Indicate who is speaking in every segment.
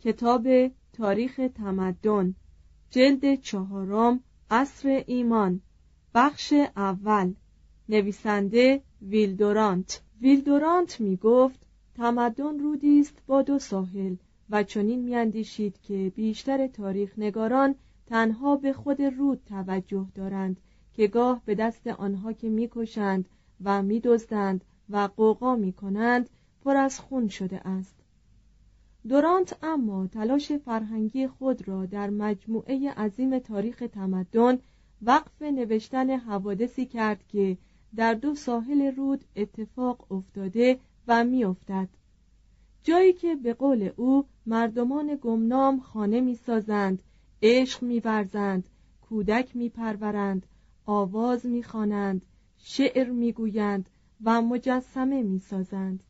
Speaker 1: کتاب تاریخ تمدن جلد چهارم عصر ایمان بخش اول نویسنده ویلدورانت. ویلدورانت می گفت تمدن رودی است با دو ساحل و چنین میاندیشید که بیشتر تاریخ نگاران تنها به خود رود توجه دارند که گاه به دست آنها که می‌کشند و میدزدند و قوقا می‌کنند پر از خون شده است. دورانت اما تلاش فرهنگی خود را در مجموعه عظیم تاریخ تمدن وقف نوشتن حوادثی کرد که در دو ساحل رود اتفاق افتاده و میافتد. جایی که به قول او مردمان گمنام خانه می‌سازند عشق میورزند کودک میپرورند آواز می‌خوانند شعر می‌گویند و مجسمه می‌سازند.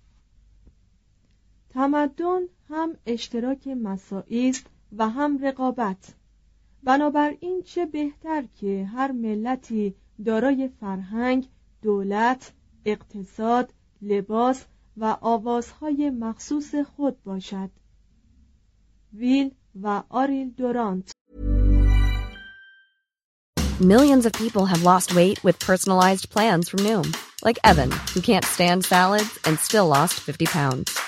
Speaker 1: تمدن هم اشتراک مساعی است و هم رقابت بنابراین چه بهتر که هر ملتی دارای فرهنگ دولت اقتصاد لباس و آوازهای مخصوص خود باشد ویل و آریل دورانت
Speaker 2: Millions of people have lost weight with personalized plans from Noom. Like Evan, who can't stand salads and still lost 50 pounds.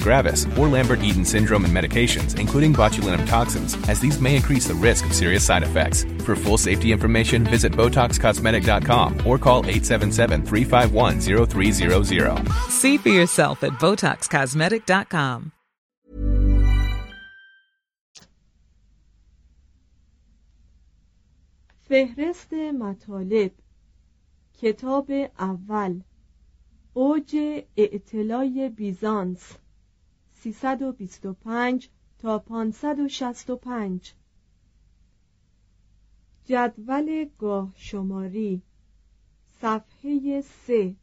Speaker 3: gravis, or Lambert-Eaton syndrome and medications, including botulinum toxins, as these may increase the risk of serious side effects. For full safety information, visit BotoxCosmetic.com or call 877-351-0300.
Speaker 4: See for yourself at BotoxCosmetic.com.
Speaker 1: فهرست مطالب کتاب اول اوج اعتلای بیزانس 325 تا 565 جدول گاه شماری صفحه 3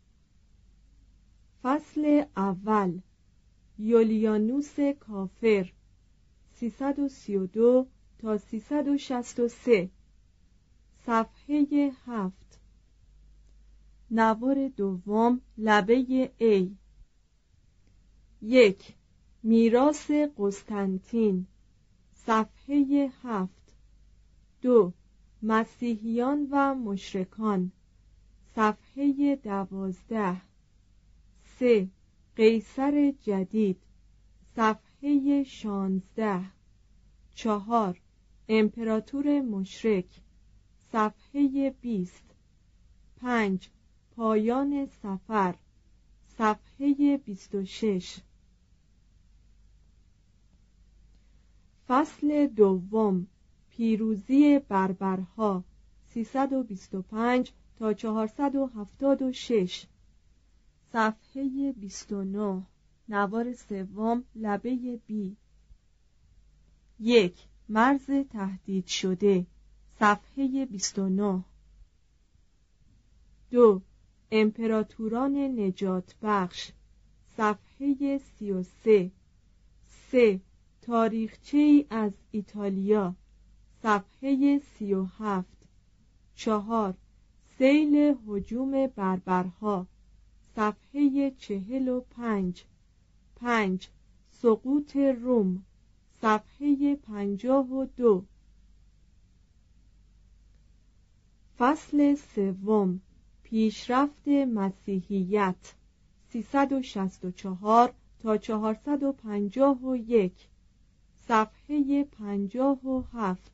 Speaker 1: فصل اول یولیانوس کافر 332 تا 363 صفحه هفت. نوار دوم لبه ای یک. میراس قسطنطین صفحه هفت. دو مسیحیان و مشرکان صفحه دوازده. سه قیصر جدید صفحه شانزده. چهار امپراتور مشرک صفحه بیست. پنج پایان سفر صفحه بیست و شش. فصل دوم پیروزی بربرها 325 تا 476 صفحه 29 نوار سوم لبه بی. یک مرز تهدید شده. صفحه 29 دو امپراتوران نجات بخش. صفحه 33 سه تاریخچه از ایتالیا. صفحه 37 چهار. سیل حجوم بربرها. صفحه چهل و پنج. پنج. سقوط روم. صفحه پنجاه و دو. فصل سوم. پیشرفت مسیحیت. 364 تا 451 صفحه پنجاه و هفت.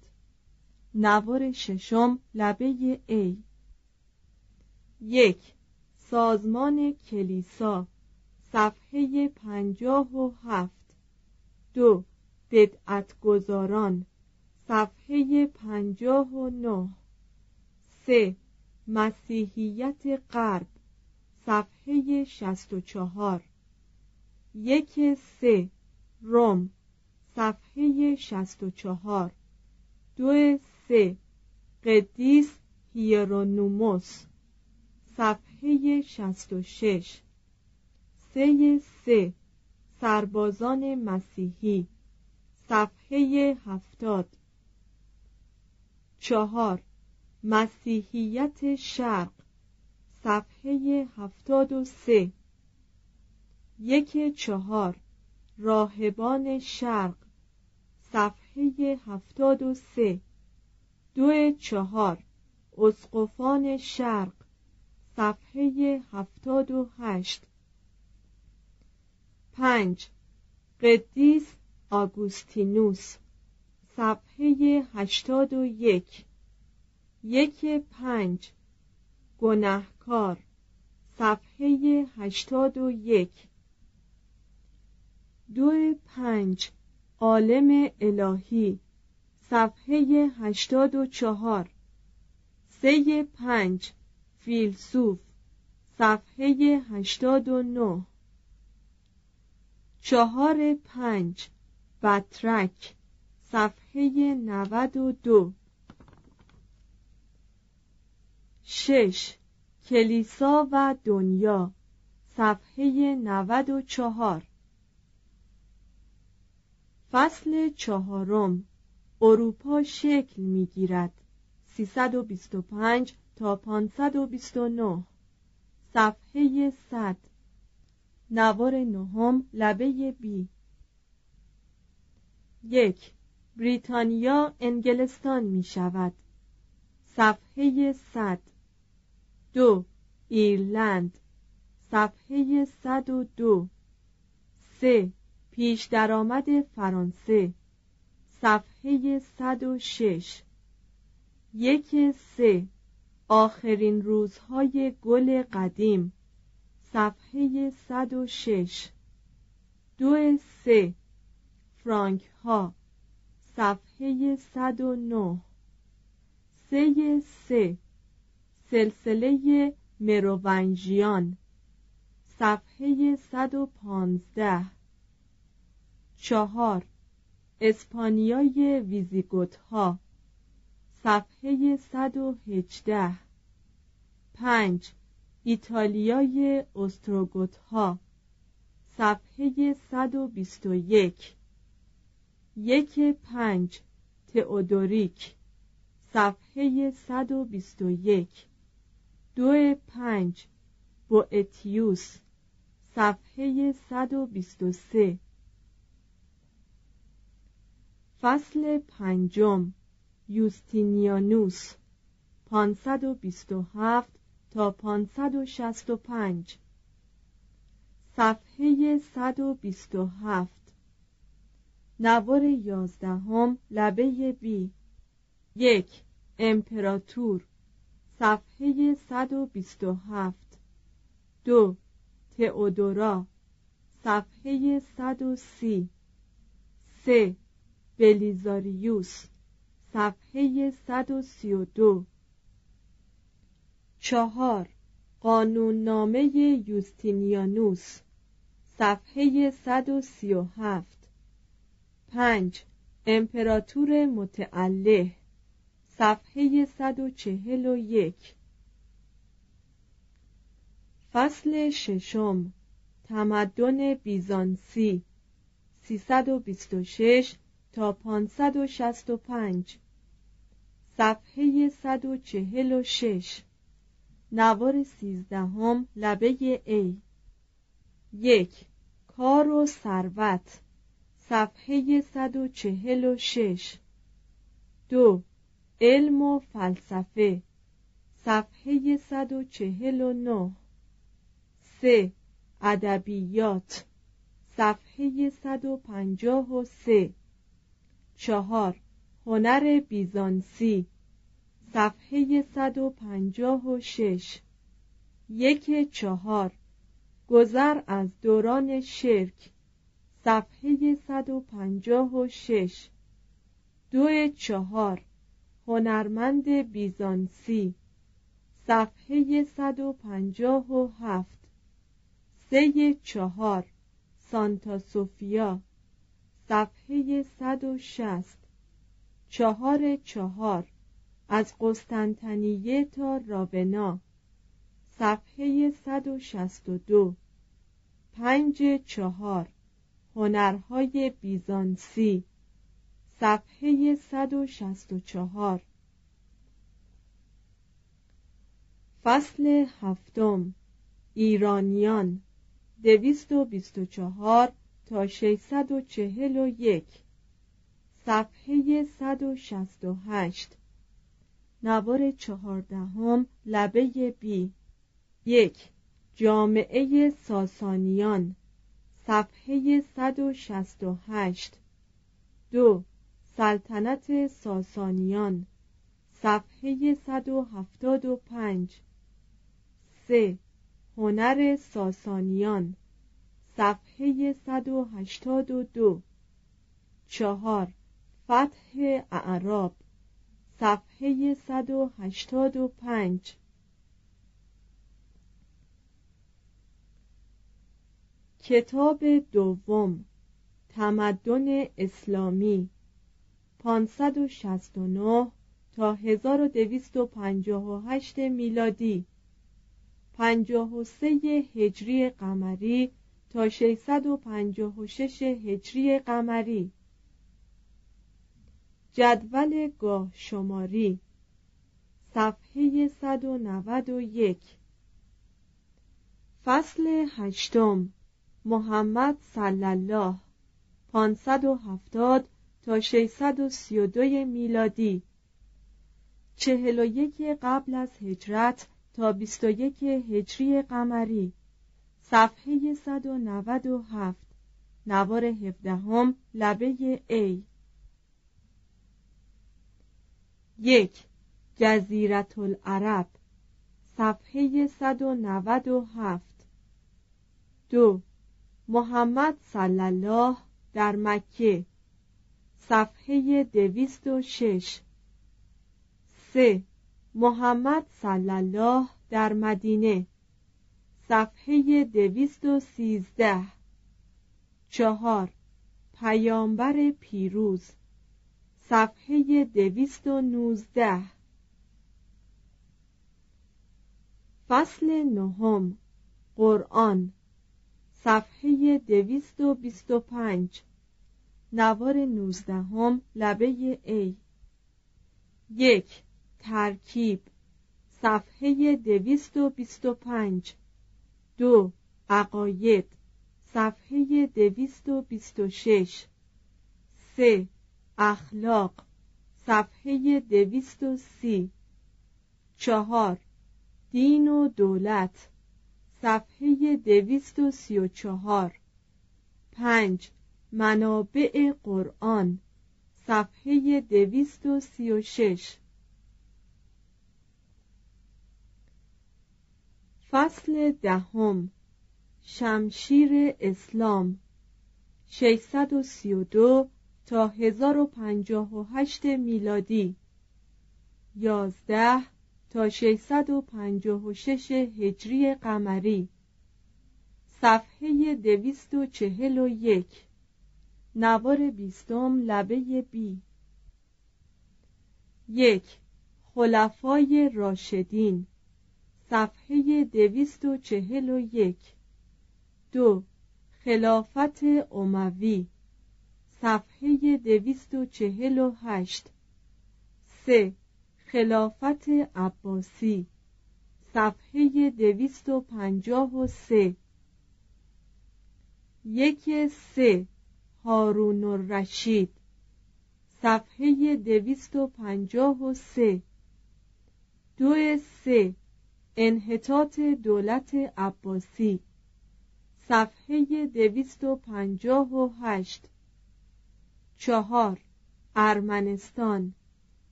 Speaker 1: نوار ششم لبه ای یک. سازمان کلیسا. صفحه پنجاه و هفت. دو. بدعتگزاران صفحه پنجاه و نه. سه. مسیحیت غرب. صفحه شست و چهار. یک. سه. روم. صفحه شست و چهار. دو سه. قدیس هیرونوموس. صفحه شست و شش. سه سه. سربازان مسیحی. صفحه هفتاد. چهار. مسیحیت شرق. صفحه هفتاد و سه. یک چهار. راهبان شرق. صفحه هفتاد و سه. دو چهار. اسقفان شرق. صفحه هفتاد و هشت. پنج. قدیس آگوستینوس. صفحه هشتاد و یک. یک پنج. گنهکار صفحه هشتاد و یک. دو پنج. عالم الهی صفحه هشتاد و چهار. سه پنج فیلسوف صفحه هشتاد و نه. چهار پنج بطرک صفحه نود و دو. شش کلیسا و دنیا صفحه نود و چهار. فصل چهارم. اروپا شکل می‌گیرد. 325 تا 529 صفحه 100 نوار نهم لبه بی. یک. بریتانیا انگلستان می شود صفحه 100 دو. ایرلند. صفحه 102 سه. پیش درآمد فرانسه. صفحه 106 یک سه. آخرین روزهای گل قدیم. صفحه 106 دو سه. فرانک ها صفحه 109 سه سه. سلسله مروونژیان صفحه 115 چهار. اسپانیای ویزیگوت ها صفحه 118 پنج. ایتالیای استروگوت ها صفحه 121 یک. پنج. تئودوریک. صفحه 121 دو پنج. اتیوس صفحه 123 فصل پنجم. یوستینیانوس. 527 تا 565 صفحه 127 نوار یازدهم لبه بی. یک امپراتور. صفحه 127 دو تئودورا. صفحه 130 سه بلیزاریوس صفحه 132 چهار قانوننامه یوستینیانوس صفحه 137 پنج امپراتور متعله صفحه 141 فصل ششم تمدن بیزانسی 326 تا 565 صفحه 146 نوار سیزدهم لبه ای یک. کار و ثروت. صفحه 146 دو. علم و فلسفه. صفحه 149 سه. ادبیات. صفحه 153 چهار. هنر بیزانسی. صفحه 156 یک چهار. گذر از دوران شرک. صفحه 156 دو چهار. هنرمند بیزانسی. صفحه 157 سه چهار. سانتا سوفیا. صفحه 160 چهار چهار. از قسطنطنیه تا راونا صفحه 162 پنج چهار. هنرهای بیزانسی. صفحه 164 فصل هفتم. ایرانیان. دویست و بیست و چهار. تا ششصد و چهل و یک. صفحه صد و شست و هشت. نوار چهاردهم لبه بی. یک. جامعه ساسانیان. صفحه صد و شست و هشت. دو. سلطنت ساسانیان. صفحه صد و هفتاد و پنج. سه. هنر ساسانیان. صفحه 182 چهار. فتح اعراب. صفحه 185 کتاب دوم. تمدن اسلامی. 569 تا 1258 میلادی. پنجاه و سه هجری قمری تا 656 هجری قمری. جدول گاه شماری. صفحه 191 فصل هشتم. محمد صلی الله 570 تا 632 میلادی. چهل و یک قبل از هجرت تا 21 هجری قمری. صفحه 197 نوار هفدهم لبه A. یک جزیرت العرب صفحه 197 دو محمد صلی الله در مکه صفحه دویست و شش. سه محمد صلی الله در مدینه. صفحه دویست و سیزده. چهار. پیامبر پیروز. صفحه دویست و نوزده. فصل نهم. قرآن. صفحه دویست و بیست و پنج. نوار نوزدهم. لبه ای. یک. ترکیب. صفحه دویست و بیست و پنج. دو عقاید صفحه دویست و بیست و شش. سه اخلاق صفحه دویست و سی. چهار دین و دولت صفحه دویست و سی و چهار. پنج منابع قرآن صفحه دویست و سی و شش. فصل دهم. شمشیر اسلام. 632 تا 1058 میلادی. 11 تا 656 هجری قمری. صفحه 241 نوار بیستم لبه بی. یک خلفای راشدین. صفحه دویست و چهل و یک. دو. خلافت اموی. صفحه دویست و چهل و هشت. سه. خلافت عباسی. صفحه دویست و پنجاه و سه. یک سه. هارون الرشید. صفحه دویست و پنجاه و سه. دو سه. انحطاط دولت عباسی صفحه دویست و پنجاه و هشت. چهار ارمنستان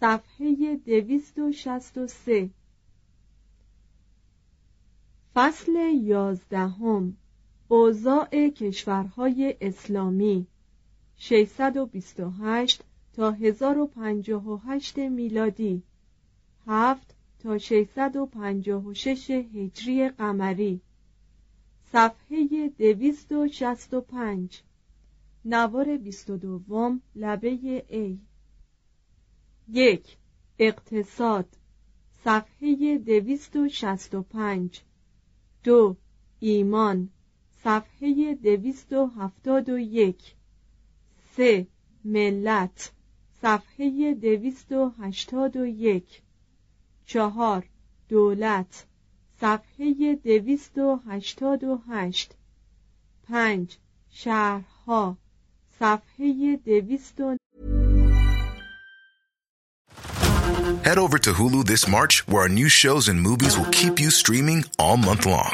Speaker 1: صفحه دویست و شست و سه. فصل یازدهم اوضاع کشورهای اسلامی 628 تا 1058 میلادی. 7 تا 656 هجری قمری. صفحه 265 نوار 22 لبه ای یک اقتصاد. صفحه 265 دو ایمان. صفحه 271 سه ملت. صفحه 281 چهار دولت صفحه دویست و هشتاد و هشت پنج شهرها صفحه دویست و
Speaker 5: Head over to Hulu this March, where our new shows and movies will keep you streaming all month long.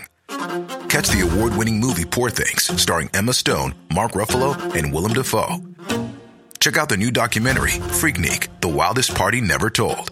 Speaker 5: Catch the award-winning movie Poor Things, starring Emma Stone, Mark Ruffalo, and Willem Dafoe. Check out the new documentary, Freaknik, The Wildest Party Never Told,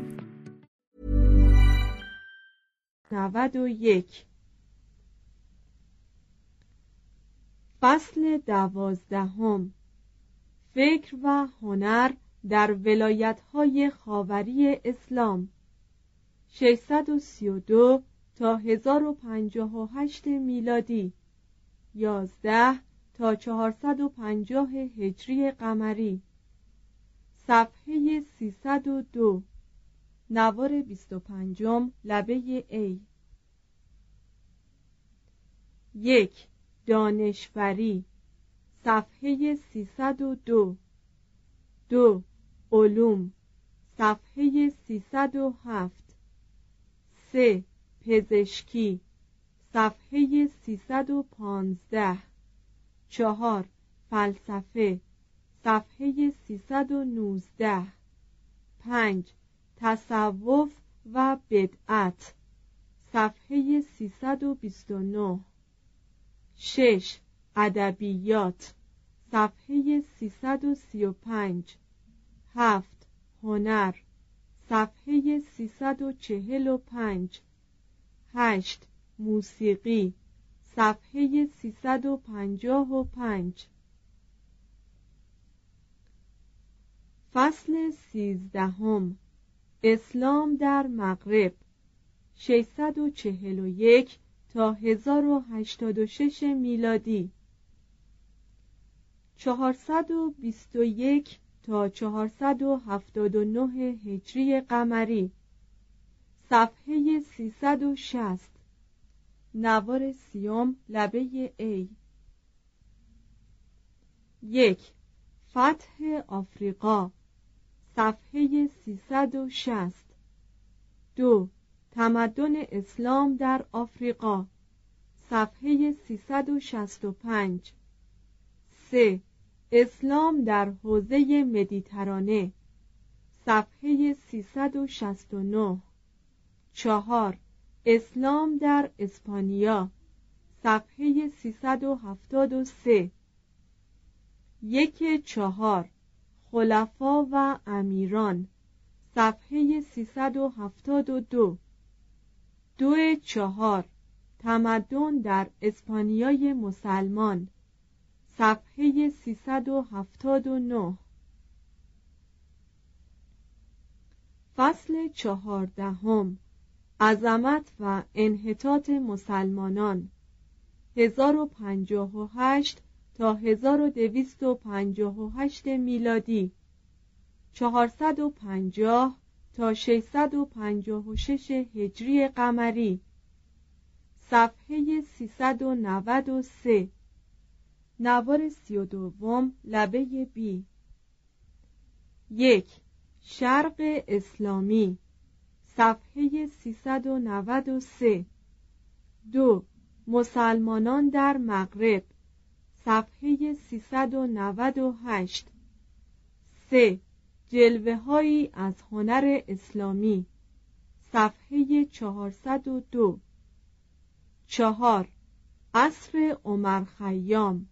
Speaker 1: 91 فصل دوازدهم. فکر و هنر در ولایت‌های خاوری اسلام. 632 تا 1058 میلادی. 11 تا 450 هجری قمری. صفحه 302 نوار 25 لبه ای. یک دانشوری صفحه 302 دو. علوم صفحه 307 سه پزشکی صفحه 315 چهار فلسفه صفحه 319 پنج تصوف و بدعت. صفحه 329 شش. ادبیات. صفحه 335 هفت. هنر. صفحه 345 هشت. موسیقی. صفحه 355 فصل سیزدهم. اسلام در مغرب. 641 تا 1086 میلادی. 421 تا 479 هجری قمری. صفحه 360 نوار سیوم لبه ای یک فتح آفریقا. صفحه 360 دو تمدن اسلام در آفریقا. صفحه 365 سه اسلام در حوزه مدیترانه. صفحه 369 چهار اسلام در اسپانیا. صفحه 373 یک چهار خلفا و امیران صفحه 372 دو. چهار تمدن در اسپانیای مسلمان صفحه 379 فصل چهاردهم عظمت و انحطاط مسلمانان. 1058 تا 1258 میلادی. 450 تا 656 هجری قمری. صفحه 393 نوار سی و دوم لبه بی. یک شرق اسلامی. صفحه 393 دو مسلمانان در مغرب. صفحه 398 سه. جلوه هایی از هنر اسلامی. صفحه 402 چهار. عصر عمر خیام.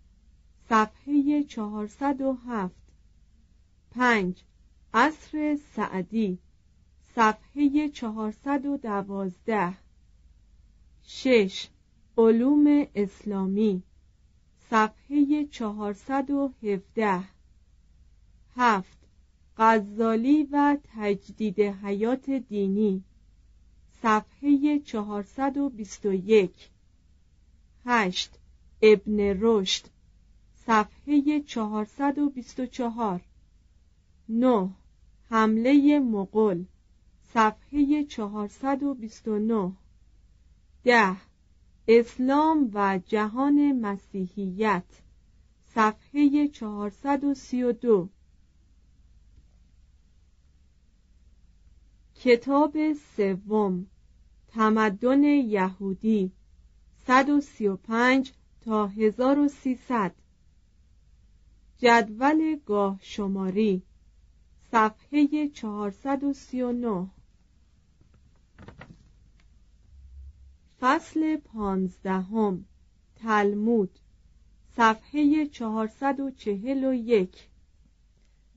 Speaker 1: صفحه 407 پنج. عصر سعدی. صفحه 412 شش. علوم اسلامی. صفحه 417 هفت. غزالی و تجدید حیات دینی. صفحه 421 هشت. ابن رشد. صفحه 424 نه. حمله مغول. صفحه 429 ده. اسلام و جهان مسیحیت صفحه 432 کتاب سوم تمدن یهودی 135 تا 1300 جدول گاه شماری صفحه 439 فصل پانزدهم تلمود صفحه 441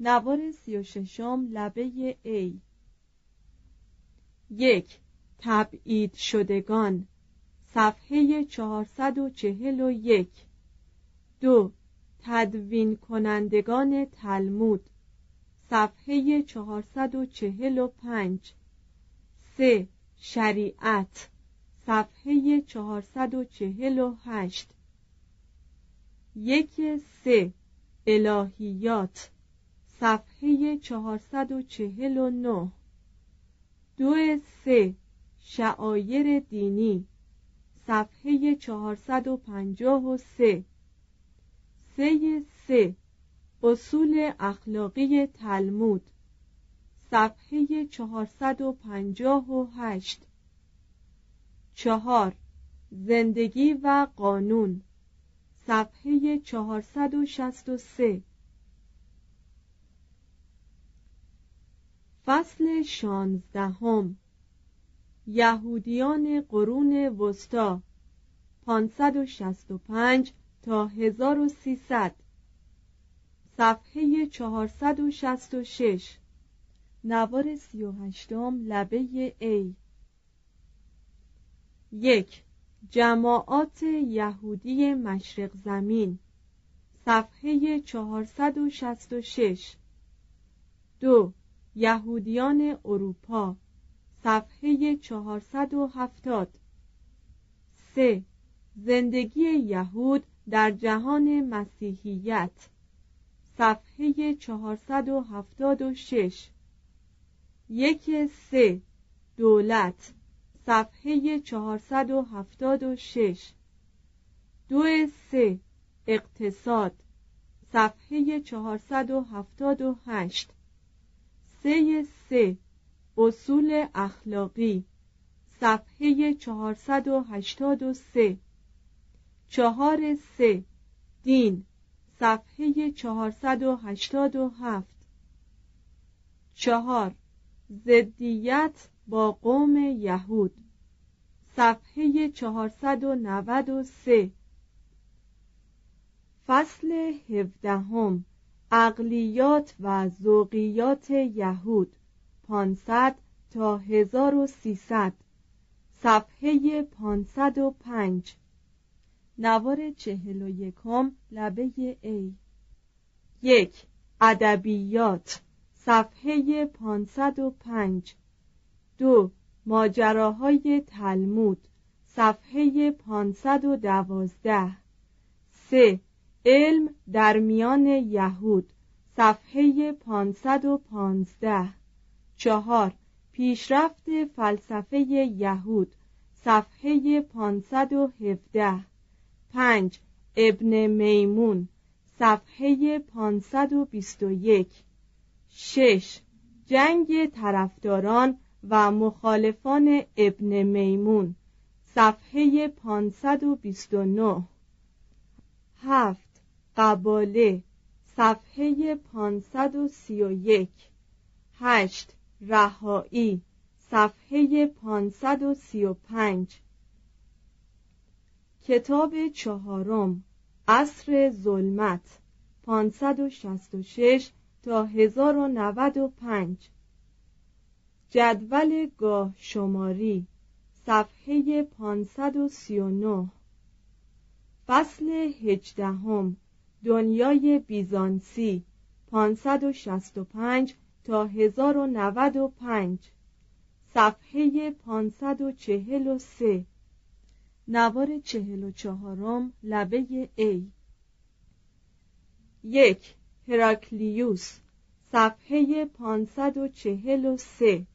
Speaker 1: نوار سی و ششم لبه ای یک تبعید شدگان صفحه 441 دو تدوین کنندگان تلمود صفحه 445 سه شریعت. صفحه 448 یک سه. الهیات. صفحه 449 دو سه. شعایر دینی. صفحه 453 سه. سه اصول اخلاقی تلمود. صفحه 458 چهار زندگی و قانون صفحه 463 فصل شانزدهم یهودیان قرون وسطا 565 تا 1300 صفحه 466 نوار سی و هشتم لبه ای یک جماعات یهودی مشرق زمین صفحه 466 دو یهودیان اروپا صفحه 470 سه زندگی یهود در جهان مسیحیت صفحه 476 یک سه دولت. صفحه 476 دو سه اقتصاد. صفحه 478 سه سه اصول اخلاقی. صفحه 483 چهار سه دین. صفحه 487 چهار زدیت با قوم یهود. صفحه 493 فصل هفدهم. عقلیات و ذوقیات یهود. 500 تا 1300 صفحه 505 نوار چهل و یکم. لبه ای. یک. ادبیات. صفحه 505 دو ماجراهای تلمود صفحه 512 سه علم در میان یهود صفحه 515 چهار پیشرفت فلسفه یهود صفحه 517 پنج ابن میمون صفحه 521 شش جنگ طرفداران و مخالفان ابن میمون صفحه 529 هفت. قباله صفحه 531 هشت. رهایی صفحه 535 کتاب چهارم عصر ظلمت 566 تا 1095 جدول گاه شماری صفحه 539 فصل هجدهم دنیای بیزانسی 565 تا 1095 صفحه 543 نوار چهل و چهارم لبه ای یک هراکلیوس صفحه 543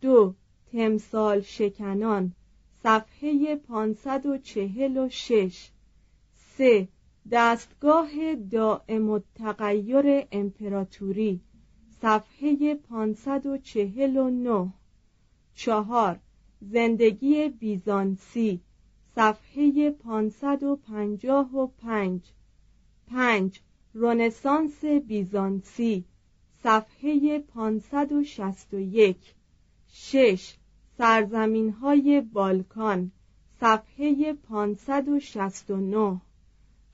Speaker 1: دو تمثال شکنان صفحه 546 سه دستگاه دائم التغیر امپراتوری صفحه 549 چهار زندگی بیزانسی صفحه 555 پنج. رونسانس بیزانسی صفحه 561 شش سرزمین های بالکان صفحه 569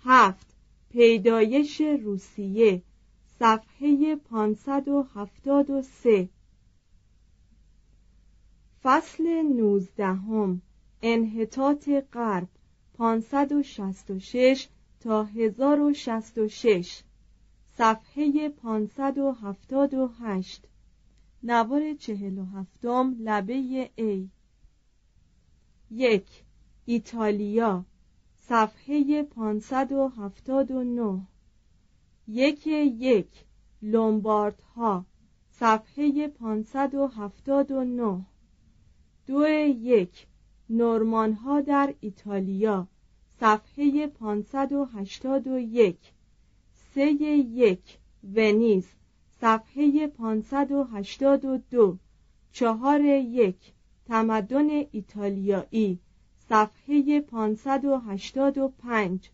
Speaker 1: هفت پیدایش روسیه صفحه 573 فصل نوزدهم انحطاط غرب 566 تا 1066 صفحه 578 نوار چهل و هفتم لبه ای یک ایتالیا صفحه 579 یک یک لومبارد ها صفحه 579 دو یک نورمان ها در ایتالیا صفحه 581 سه یک ونیز صفحه 582 چهار یک. تمدن ایتالیایی. صفحه 585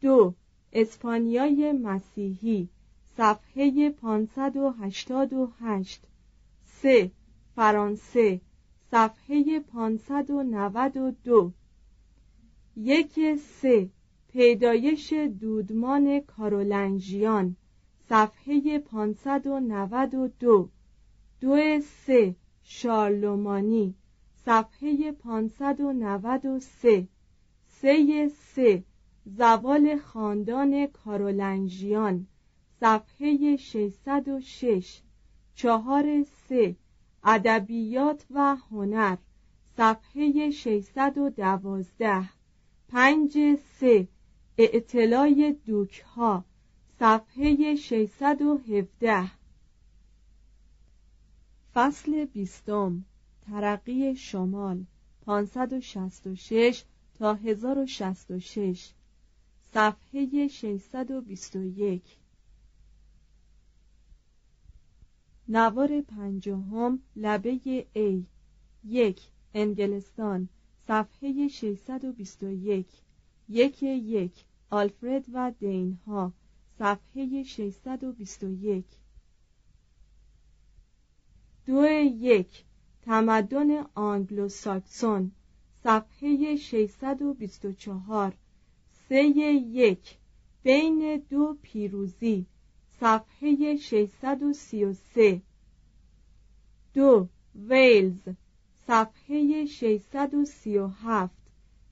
Speaker 1: دو. اسپانیای مسیحی. صفحه 588 سه. فرانسه. صفحه 592 یک. سه. پیدایش دودمان کارولنژیان. صفحه 592 دو. سه شارلومانی. صفحه 593 سه. سه زوال خاندان کارولنژیان. صفحه 606 چهار سه ادبیات و هنر. صفحه 612 پنج سه اعتلای دوک ها صفحه 617 فصل بیستم. ترقی شمال. 566 تا 1066 صفحه 621 نوار پنجهم. لبه ای. یک. انگلستان. صفحه 621 یک یک. آلفرد و دینها. صفحه 621 دو یک تمدن آنگلو ساکسون صفحه 624 سه یک بین دو پیروزی صفحه 633 دو ویلز صفحه 637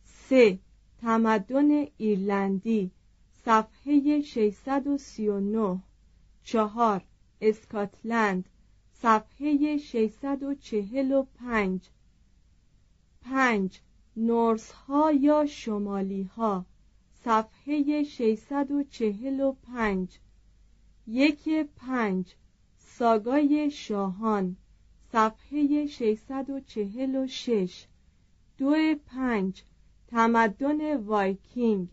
Speaker 1: سه تمدن ایرلندی صفحه 639 چهار اسکاتلند. صفحه 645 پنج. نورس ها یا شمالی ها صفحه 645 یک پنج ساگای شاهان. صفحه 646 دو پنج تمدن وایکینگ.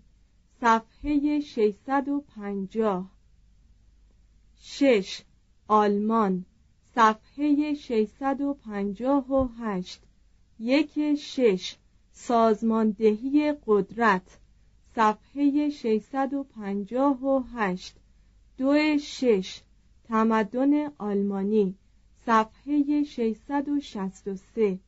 Speaker 1: صفحه 650 شش آلمان. صفحه 658 یک شش سازماندهی قدرت. صفحه 658 دو شش تمدن آلمانی. صفحه 663